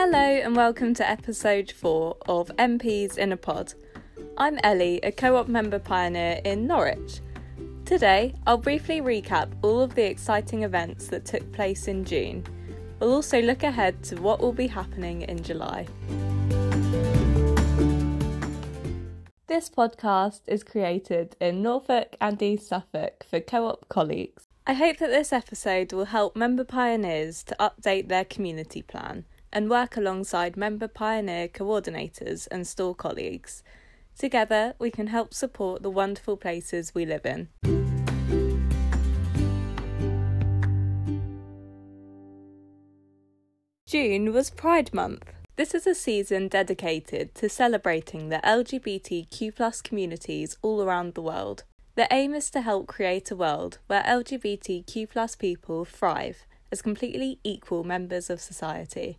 Hello and welcome to episode 4 of MPs in a Pod. I'm Ellie, a co op member pioneer in Norwich. Today, I'll briefly recap all of the exciting events that took place in June. We'll also look ahead to what will be happening in July. This podcast is created in Norfolk and East Suffolk for co op colleagues. I hope that this episode will help member pioneers to update their community plan and work alongside member pioneer coordinators and store colleagues. Together, we can help support the wonderful places we live in. June was Pride Month. This is a season dedicated to celebrating the LGBTQ communities all around the world. The aim is to help create a world where LGBTQ people thrive as completely equal members of society.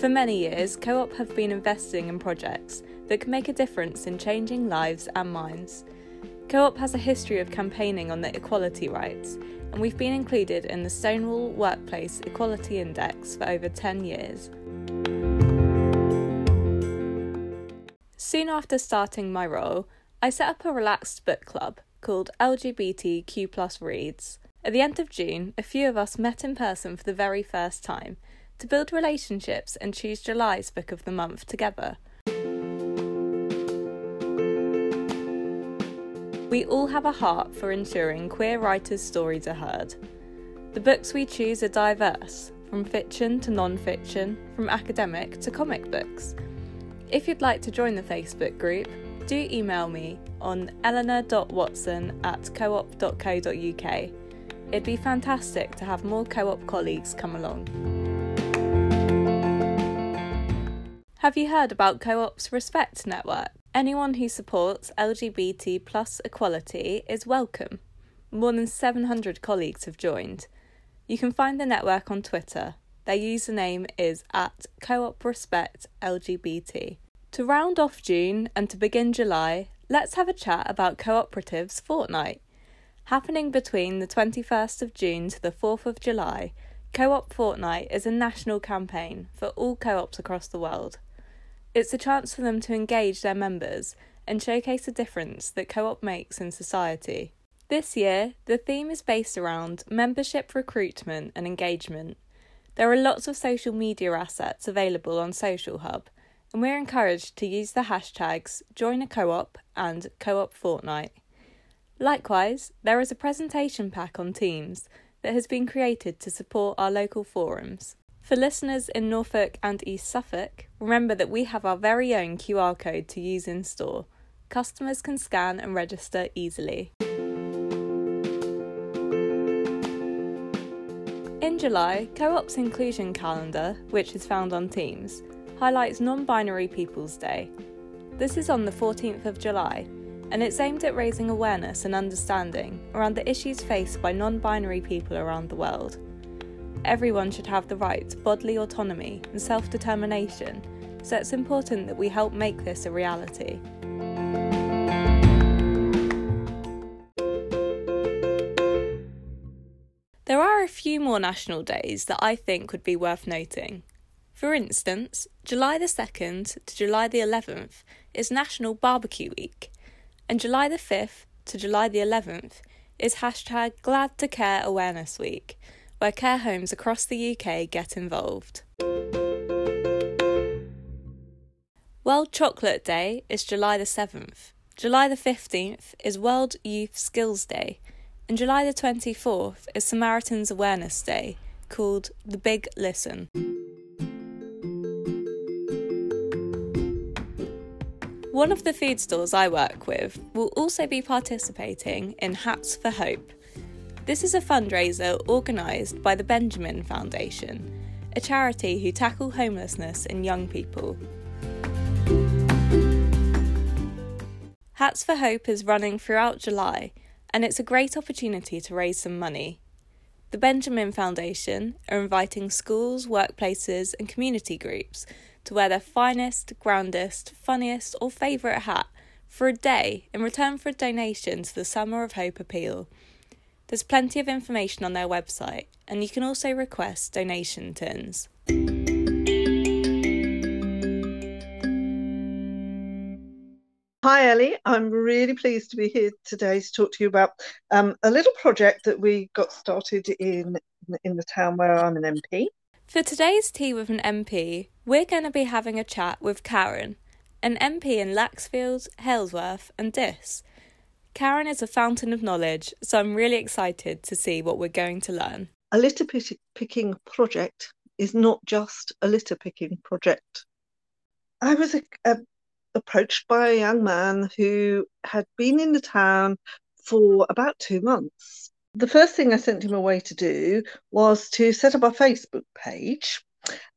For many years, Co op have been investing in projects that can make a difference in changing lives and minds. Co op has a history of campaigning on the equality rights, and we've been included in the Stonewall Workplace Equality Index for over 10 years. Soon after starting my role, I set up a relaxed book club called LGBTQ Reads. At the end of June, a few of us met in person for the very first time to build relationships and choose July's book of the month together. We all have a heart for ensuring queer writers' stories are heard. The books we choose are diverse, from fiction to non fiction, from academic to comic books if you'd like to join the Facebook group, do email me on eleanor.watson at coop.co.uk. It'd be fantastic to have more co op colleagues come along. Have you heard about Co op's Respect Network? Anyone who supports LGBT plus equality is welcome. More than 700 colleagues have joined. You can find the network on Twitter their username is at Co-op Respect LGBT. To round off June and to begin July, let's have a chat about Cooperatives Fortnight. Happening between the 21st of June to the 4th of July, Co-op Fortnight is a national campaign for all co-ops across the world. It's a chance for them to engage their members and showcase the difference that co-op makes in society. This year, the theme is based around membership recruitment and engagement. There are lots of social media assets available on Social Hub, and we're encouraged to use the hashtags Join a Co op and Co op Fortnight. Likewise, there is a presentation pack on Teams that has been created to support our local forums. For listeners in Norfolk and East Suffolk, remember that we have our very own QR code to use in store. Customers can scan and register easily. In July, Co op's inclusion calendar, which is found on Teams, highlights Non Binary People's Day. This is on the 14th of July, and it's aimed at raising awareness and understanding around the issues faced by non binary people around the world. Everyone should have the right to bodily autonomy and self determination, so it's important that we help make this a reality. There are a few more national days that I think would be worth noting. For instance, July the 2nd to July the 11th is National Barbecue Week, and July the 5th to July the 11th is hashtag Glad to Care Awareness Week, where care homes across the UK get involved. World Chocolate Day is July the 7th. July the 15th is World Youth Skills Day, and July the 24th is Samaritan's Awareness Day, called The Big Listen. One of the food stores I work with will also be participating in Hats for Hope. This is a fundraiser organised by the Benjamin Foundation, a charity who tackle homelessness in young people. Hats for Hope is running throughout July and it's a great opportunity to raise some money. The Benjamin Foundation are inviting schools, workplaces, and community groups to wear their finest, grandest, funniest, or favourite hat for a day in return for a donation to the Summer of Hope appeal. There's plenty of information on their website, and you can also request donation tins. Hi, Ellie. I'm really pleased to be here today to talk to you about um, a little project that we got started in in the town where I'm an MP. For today's Tea with an MP, we're going to be having a chat with Karen, an MP in Laxfield, Halesworth, and Diss. Karen is a fountain of knowledge, so I'm really excited to see what we're going to learn. A litter picking project is not just a litter picking project. I was a, a, approached by a young man who had been in the town for about two months. The first thing I sent him away to do was to set up a Facebook page.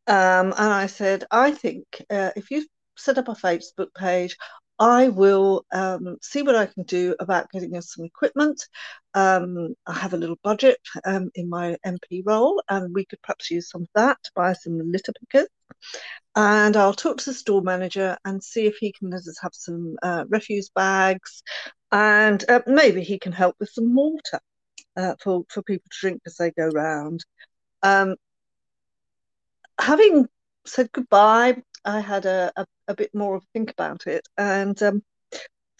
Um, and I said, I think uh, if you set up a Facebook page, I will um, see what I can do about getting us some equipment. Um, I have a little budget um, in my MP role, and we could perhaps use some of that to buy some litter pickers. And I'll talk to the store manager and see if he can let us have some uh, refuse bags, and uh, maybe he can help with some water uh, for for people to drink as they go round. Um, having said goodbye, I had a, a, a, bit more of a think about it and um,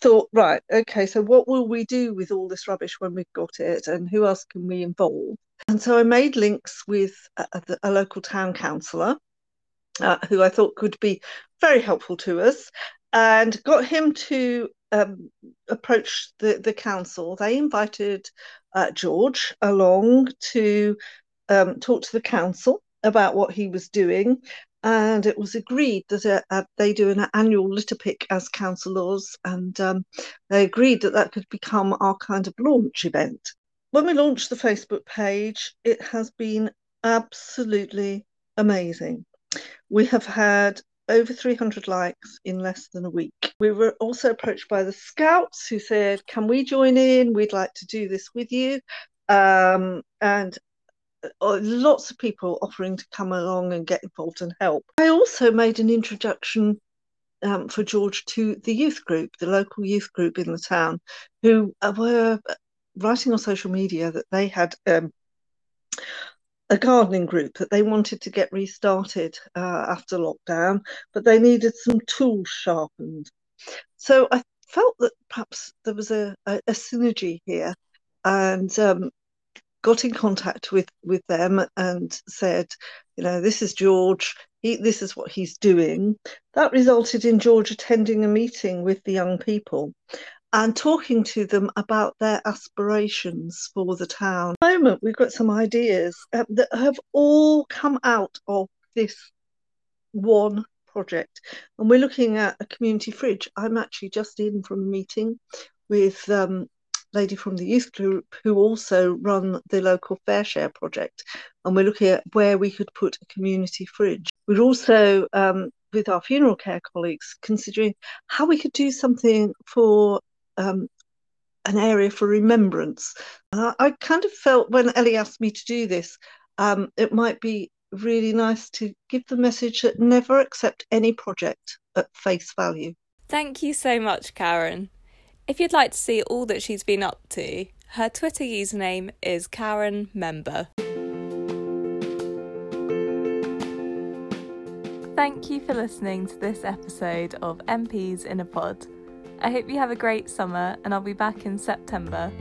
thought, right, okay, so what will we do with all this rubbish when we've got it and who else can we involve? And so I made links with a, a local town councillor uh, who I thought could be very helpful to us and got him to um, approach the, the council. They invited uh, George along to um, talk to the council about what he was doing and it was agreed that uh, uh, they do an annual litter pick as councillors, and um, they agreed that that could become our kind of launch event. When we launched the Facebook page, it has been absolutely amazing. We have had over 300 likes in less than a week. We were also approached by the scouts who said, Can we join in? We'd like to do this with you. Um, and lots of people offering to come along and get involved and help. I also made an introduction um, for George to the youth group, the local youth group in the town, who uh, were writing on social media that they had um, a gardening group that they wanted to get restarted uh, after lockdown, but they needed some tools sharpened. So I felt that perhaps there was a, a, a synergy here, and um, got in contact with with them and said, you know, this is George. He, this is what he's doing. That resulted in George attending a meeting with the young people and talking to them about their aspirations for the town. At the moment, we've got some ideas uh, that have all come out of this one project, and we're looking at a community fridge. I'm actually just in from a meeting with um, lady from the youth group who also run the local FareShare project. And we're looking at where we could put a community fridge. We're also um, with our funeral care colleagues considering how we could do something for um, an area for remembrance. I, I, kind of felt when ellie asked me to do this um, it might be really nice to give the message that never accept any project at face value. Thank you so much karen if you'd like to see all that she's been up to, her Twitter username is Karen Member. Thank you for listening to this episode of MPs in a Pod. I hope you have a great summer and I'll be back in September.